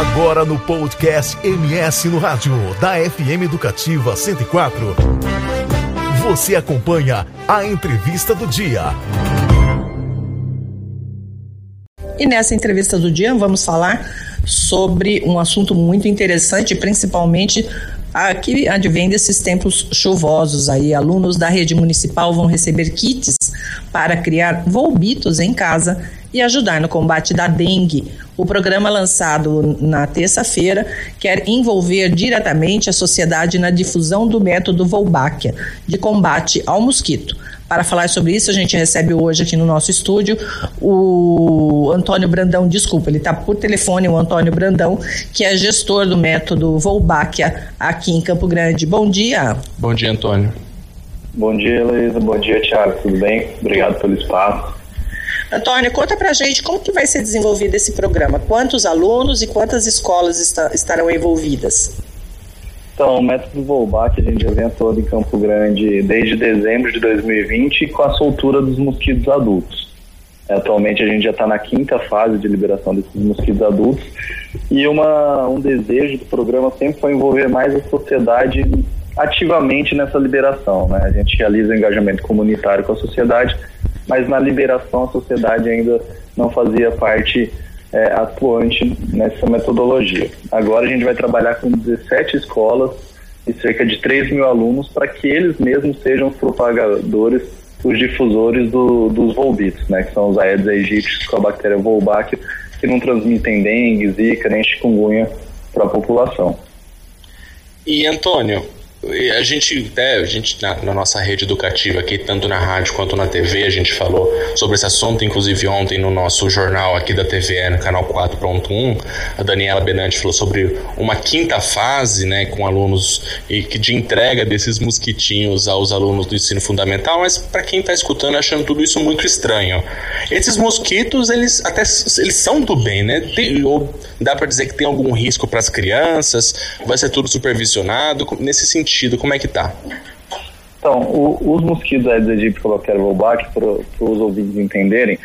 Agora no podcast MS no Rádio, da FM Educativa 104. Você acompanha a entrevista do dia. E nessa entrevista do dia vamos falar sobre um assunto muito interessante, principalmente Aqui advém desses tempos chuvosos aí, alunos da rede municipal vão receber kits para criar volbitos em casa e ajudar no combate da dengue. O programa lançado na terça-feira quer envolver diretamente a sociedade na difusão do método Volbáquia de combate ao mosquito. Para falar sobre isso, a gente recebe hoje aqui no nosso estúdio o Antônio Brandão, desculpa, ele está por telefone, o Antônio Brandão, que é gestor do método Volbáquia aqui em Campo Grande. Bom dia. Bom dia, Antônio. Bom dia, Heloísa. Bom dia, Thiago. Tudo bem? Obrigado pelo espaço. Antônio, conta pra gente como que vai ser desenvolvido esse programa, quantos alunos e quantas escolas está, estarão envolvidas? Então, o método Volbach a gente já vem atuando em Campo Grande desde dezembro de 2020 com a soltura dos mosquitos adultos. Atualmente a gente já está na quinta fase de liberação desses mosquitos adultos e uma, um desejo do programa sempre foi envolver mais a sociedade ativamente nessa liberação. Né? A gente realiza engajamento comunitário com a sociedade, mas na liberação a sociedade ainda não fazia parte é, atuante nessa metodologia. Agora a gente vai trabalhar com 17 escolas e cerca de 3 mil alunos para que eles mesmos sejam os propagadores, os difusores do, dos volbitos, né, que são os aedes aegyptis com a bactéria Wolbachia, que não transmitem dengue, zika, nem chikungunya para a população. E Antônio, a gente, né, a gente na, na, nossa rede educativa aqui, tanto na rádio quanto na TV, a gente falou sobre esse assunto, inclusive ontem no nosso jornal aqui da TVE, no canal 4.1, a Daniela Benante falou sobre uma quinta fase, né, com alunos e de entrega desses mosquitinhos aos alunos do ensino fundamental, mas para quem está escutando achando tudo isso muito estranho. Esses mosquitos, eles até eles são do bem, né? Tem, ou dá para dizer que tem algum risco para as crianças? Vai ser tudo supervisionado nesse sentido como é que tá? Então, o, os mosquitos Aedes aegypti coloquial Wolbach, para os ouvintes entenderem,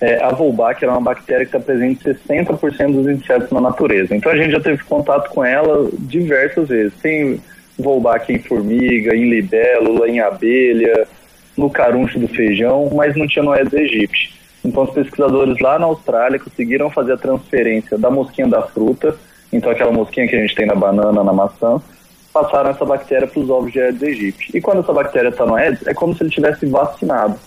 é, a Wolbach é uma bactéria que está presente em 60% dos insetos na natureza. Então a gente já teve contato com ela diversas vezes. Tem Wolbach em formiga, em libélula, em abelha, no caruncho do feijão, mas não tinha no Aedes aegypti. Então os pesquisadores lá na Austrália conseguiram fazer a transferência da mosquinha da fruta, então aquela mosquinha que a gente tem na banana, na maçã, passaram essa bactéria para os ovos de Aedes aegypti. E quando essa bactéria está no Aedes, é como se ele tivesse vacinado.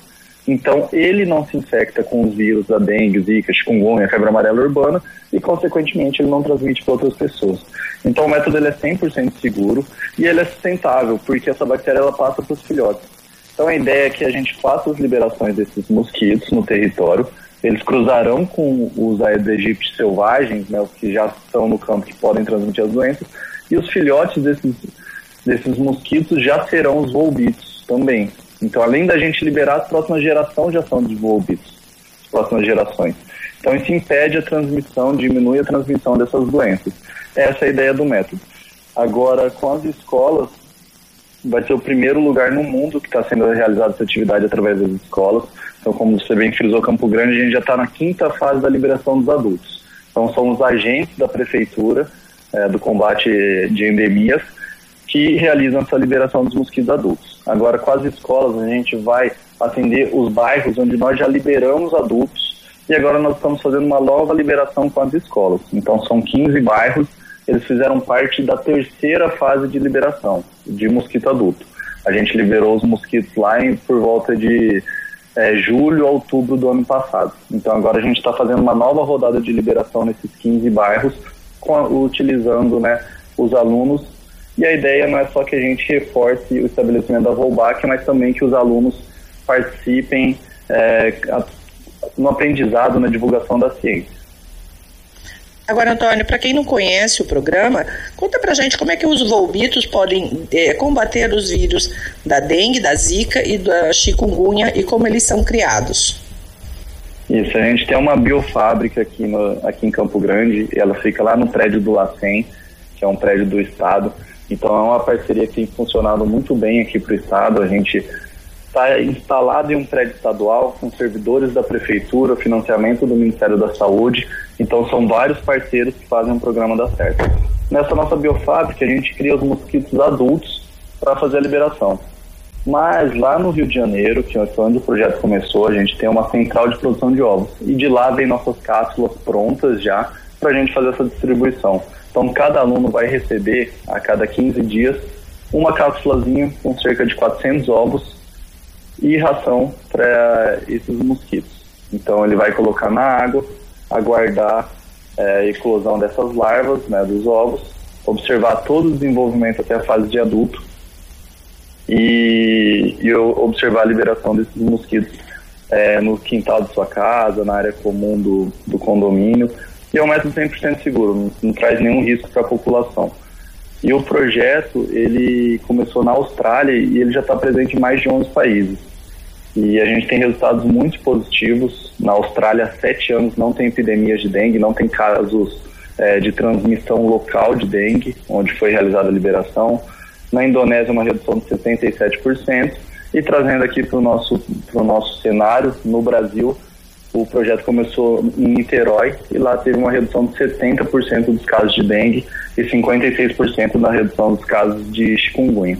Então, ele não se infecta com os vírus da dengue, zika, chikungunya, febre amarela urbana e, consequentemente, ele não transmite para outras pessoas. Então, o método ele é 100% seguro e ele é sustentável, porque essa bactéria ela passa para os filhotes. Então, a ideia é que a gente faça as liberações desses mosquitos no território, eles cruzarão com os Aedes aegypti selvagens, né, os que já estão no campo que podem transmitir as doenças, e os filhotes desses, desses mosquitos já serão os volbitos também. Então, além da gente liberar, as próximas gerações já são de volbitos, as próximas gerações. Então, isso impede a transmissão, diminui a transmissão dessas doenças. Essa é a ideia do método. Agora, com as escolas, vai ser o primeiro lugar no mundo que está sendo realizada essa atividade através das escolas. Então, como você bem frisou, Campo Grande, a gente já está na quinta fase da liberação dos adultos. Então, são os agentes da prefeitura é, do combate de endemias que realizam essa liberação dos mosquitos adultos. Agora, com as escolas, a gente vai atender os bairros onde nós já liberamos adultos e agora nós estamos fazendo uma nova liberação com as escolas. Então, são 15 bairros, eles fizeram parte da terceira fase de liberação de mosquito adulto. A gente liberou os mosquitos lá em, por volta de é, julho outubro do ano passado. Então, agora a gente está fazendo uma nova rodada de liberação nesses 15 bairros utilizando né, os alunos. E a ideia não é só que a gente reforce o estabelecimento da Volbach, mas também que os alunos participem é, no aprendizado, na divulgação da ciência. Agora, Antônio, para quem não conhece o programa, conta para gente como é que os volbitos podem é, combater os vírus da dengue, da zika e da chikungunya e como eles são criados. Isso, a gente tem uma biofábrica aqui, no, aqui em Campo Grande, ela fica lá no prédio do LACEN, que é um prédio do Estado. Então é uma parceria que tem funcionado muito bem aqui para o Estado. A gente está instalado em um prédio estadual, com servidores da Prefeitura, financiamento do Ministério da Saúde. Então são vários parceiros que fazem um programa dar certo. Nessa nossa biofábrica, a gente cria os mosquitos adultos para fazer a liberação. Mas lá no Rio de Janeiro, que é onde o projeto começou, a gente tem uma central de produção de ovos. E de lá vem nossas cápsulas prontas já para a gente fazer essa distribuição. Então cada aluno vai receber a cada 15 dias uma cápsulazinha com cerca de 400 ovos e ração para esses mosquitos. Então ele vai colocar na água, aguardar é, a eclosão dessas larvas, né, dos ovos, observar todo o desenvolvimento até a fase de adulto e, e observar a liberação desses mosquitos é, no quintal de sua casa, na área comum do, do condomínio. E é um método 100% seguro, não, não traz nenhum risco para a população. E o projeto, ele começou na Austrália e ele já está presente em mais de 11 países. E a gente tem resultados muito positivos. Na Austrália, há sete anos não tem epidemias de dengue, não tem casos é, de transmissão local de dengue, onde foi realizada a liberação. Na Indonésia, uma redução de 77%. E trazendo aqui para o nosso, nosso cenário, no Brasil, o projeto começou em Niterói e lá teve uma redução de 70% dos casos de dengue e 56% na redução dos casos de chikungunya.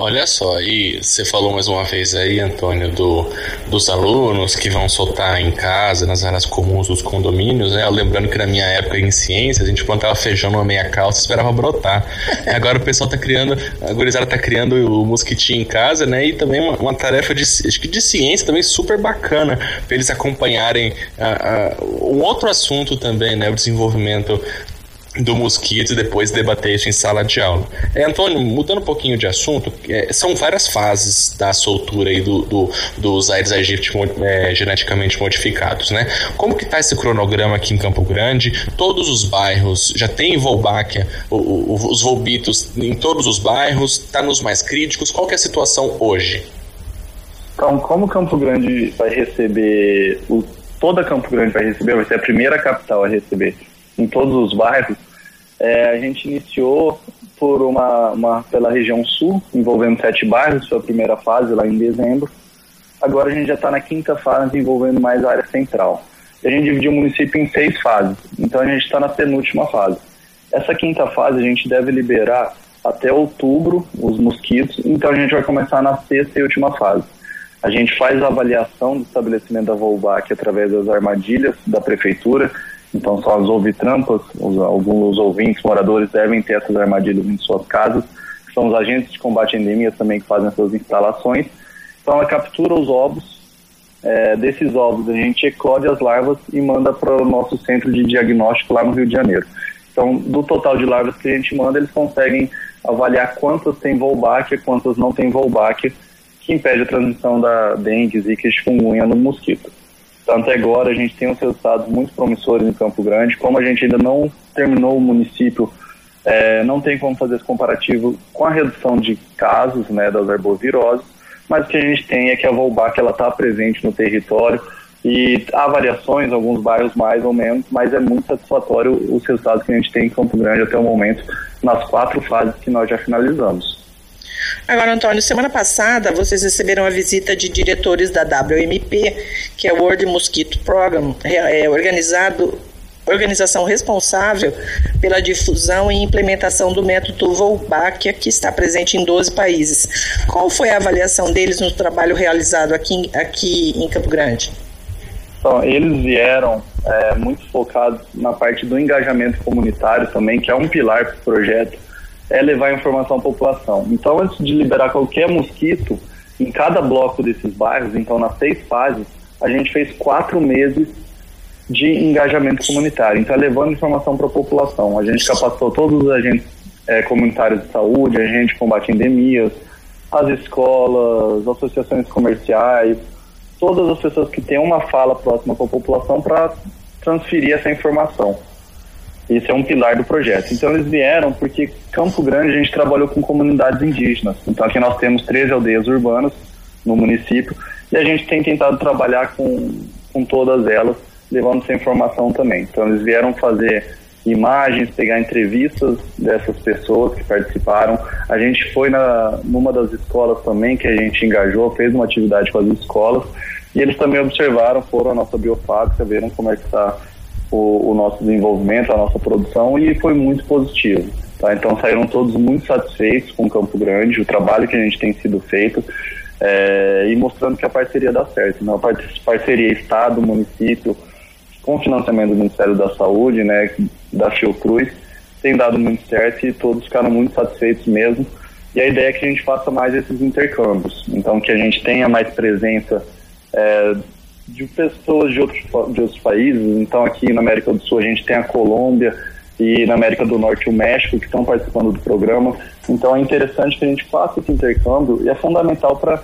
Olha só, e você falou mais uma vez aí, Antônio, do, dos alunos que vão soltar em casa, nas áreas comuns dos condomínios, né? Lembrando que na minha época em ciências, a gente plantava feijão numa meia calça e esperava brotar. Agora o pessoal tá criando, a gurizada tá criando o mosquitinho em casa, né? E também uma, uma tarefa de, acho que de ciência também super bacana, para eles acompanharem um outro assunto também, né? O desenvolvimento do mosquito e depois debater isso em sala de aula. É, Antônio, mudando um pouquinho de assunto, é, são várias fases da soltura aí do, do, dos Aedes aegypti é, geneticamente modificados, né? Como que está esse cronograma aqui em Campo Grande? Todos os bairros já tem Volbáquia, os volbitos em todos os bairros, está nos mais críticos, qual que é a situação hoje? Então, como Campo Grande vai receber, o, toda Campo Grande vai receber, vai ser a primeira capital a receber em todos os bairros, é, a gente iniciou por uma, uma, pela região sul, envolvendo sete bairros, foi a primeira fase lá em dezembro. Agora a gente já está na quinta fase, envolvendo mais a área central. E a gente dividiu o município em seis fases, então a gente está na penúltima fase. Essa quinta fase a gente deve liberar até outubro os mosquitos, então a gente vai começar na sexta e última fase. A gente faz a avaliação do estabelecimento da Volbac através das armadilhas da prefeitura, então são as ouvitrampas, os, alguns ouvintes, moradores devem ter essas armadilhas em suas casas, são os agentes de combate à endemia também que fazem essas instalações. Então ela captura os ovos, é, desses ovos a gente eclode as larvas e manda para o nosso centro de diagnóstico lá no Rio de Janeiro. Então, do total de larvas que a gente manda, eles conseguem avaliar quantas tem Wolbachia, quantas não tem Wolbachia, que impede a transmissão da dengue, zika e chikungunya no mosquito. Tanto agora a gente tem uns resultados muito promissores em Campo Grande. Como a gente ainda não terminou o município, é, não tem como fazer esse comparativo com a redução de casos né, das arboviroses, mas o que a gente tem é que a Volbac está presente no território e há variações, alguns bairros mais ou menos, mas é muito satisfatório os resultados que a gente tem em Campo Grande até o momento, nas quatro fases que nós já finalizamos. Agora, Antônio, semana passada vocês receberam a visita de diretores da WMP, que é o World Mosquito Program, é, organizado organização responsável pela difusão e implementação do método Wolbachia, que está presente em 12 países. Qual foi a avaliação deles no trabalho realizado aqui, aqui em Campo Grande? Então, eles vieram é, muito focados na parte do engajamento comunitário também, que é um pilar para o projeto é levar informação à população. Então, antes de liberar qualquer mosquito, em cada bloco desses bairros, então nas seis fases, a gente fez quatro meses de engajamento comunitário. Então, é levando informação para a população. A gente capacitou todos os agentes é, comunitários de saúde, agentes de combate a endemias, as escolas, associações comerciais, todas as pessoas que têm uma fala próxima com a população para transferir essa informação. Esse é um pilar do projeto. Então eles vieram porque Campo Grande a gente trabalhou com comunidades indígenas. Então aqui nós temos 13 aldeias urbanas no município e a gente tem tentado trabalhar com, com todas elas, levando essa informação também. Então eles vieram fazer imagens, pegar entrevistas dessas pessoas que participaram. A gente foi na, numa das escolas também que a gente engajou, fez uma atividade com as escolas e eles também observaram, foram a nossa biofábrica, viram como é que está o, o nosso desenvolvimento, a nossa produção e foi muito positivo. Tá? Então saíram todos muito satisfeitos com Campo Grande, o trabalho que a gente tem sido feito é, e mostrando que a parceria dá certo. Né? A parceria Estado, município, com financiamento do Ministério da Saúde, né, da Fiocruz, tem dado muito certo e todos ficaram muito satisfeitos mesmo. E a ideia é que a gente faça mais esses intercâmbios. Então, que a gente tenha mais presença é, de pessoas de outros, de outros países. Então, aqui na América do Sul, a gente tem a Colômbia e na América do Norte o México que estão participando do programa. Então, é interessante que a gente faça esse intercâmbio e é fundamental para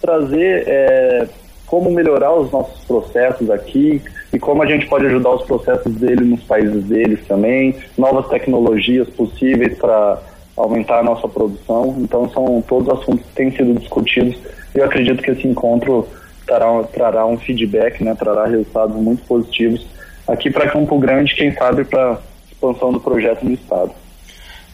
trazer é, como melhorar os nossos processos aqui e como a gente pode ajudar os processos dele nos países deles também, novas tecnologias possíveis para aumentar a nossa produção. Então, são todos assuntos que têm sido discutidos eu acredito que esse encontro trará, trará um feedback, né, trará resultados muito positivos aqui para Campo Grande, quem sabe para expansão do projeto no estado.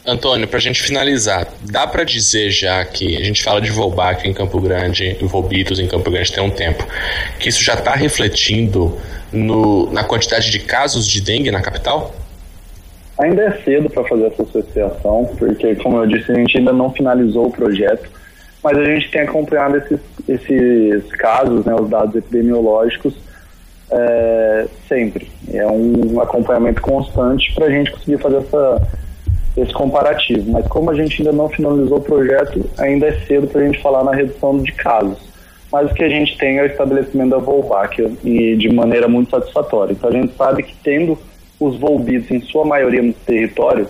Antônio, para a gente finalizar, dá para dizer já que a gente fala de Volbac em Campo Grande, Volbitos em Campo Grande tem um tempo, que isso já está refletindo no, na quantidade de casos de dengue na capital? Ainda é cedo para fazer essa associação, porque, como eu disse, a gente ainda não finalizou o projeto, mas a gente tem acompanhado esses, esses casos, né, os dados epidemiológicos, é, sempre. É um acompanhamento constante para a gente conseguir fazer essa, esse comparativo. Mas como a gente ainda não finalizou o projeto, ainda é cedo para a gente falar na redução de casos. Mas o que a gente tem é o estabelecimento da Volvac e de maneira muito satisfatória. Então a gente sabe que tendo os volbidos em sua maioria no território,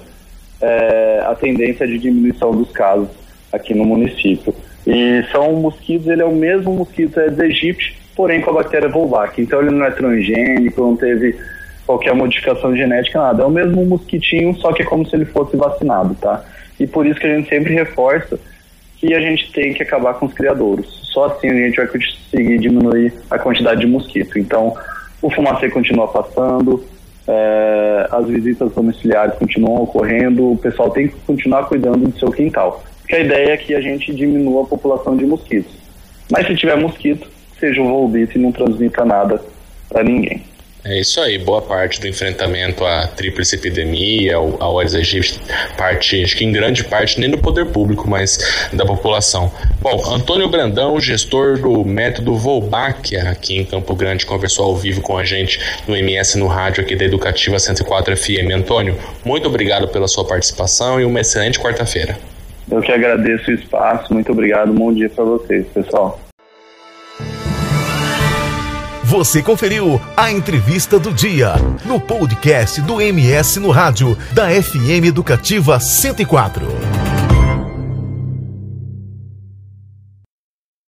é, a tendência é de diminuição dos casos aqui no município. E são mosquitos, ele é o mesmo mosquito Aedes aegypti, porém com a bactéria Volvac. Então ele não é transgênico, não teve qualquer modificação genética, nada. É o mesmo mosquitinho, só que é como se ele fosse vacinado, tá? E por isso que a gente sempre reforça que a gente tem que acabar com os criadouros. Só assim a gente vai conseguir diminuir a quantidade de mosquito. Então, o fumacê continua passando, é, as visitas domiciliares continuam ocorrendo, o pessoal tem que continuar cuidando do seu quintal. Porque a ideia é que a gente diminua a população de mosquitos. Mas se tiver mosquito, seja um volbito e não transmita nada para ninguém. É isso aí, boa parte do enfrentamento à tríplice epidemia, ao, ao Aedes aegypti, parte, acho que em grande parte, nem do poder público, mas da população. Bom, Antônio Brandão, gestor do método Volbáquia aqui em Campo Grande, conversou ao vivo com a gente no MS no rádio aqui da Educativa 104 FM. Antônio, muito obrigado pela sua participação e uma excelente quarta-feira. Eu que agradeço o espaço, muito obrigado, bom dia para vocês, pessoal. Você conferiu a entrevista do dia no podcast do MS no rádio da FM Educativa 104.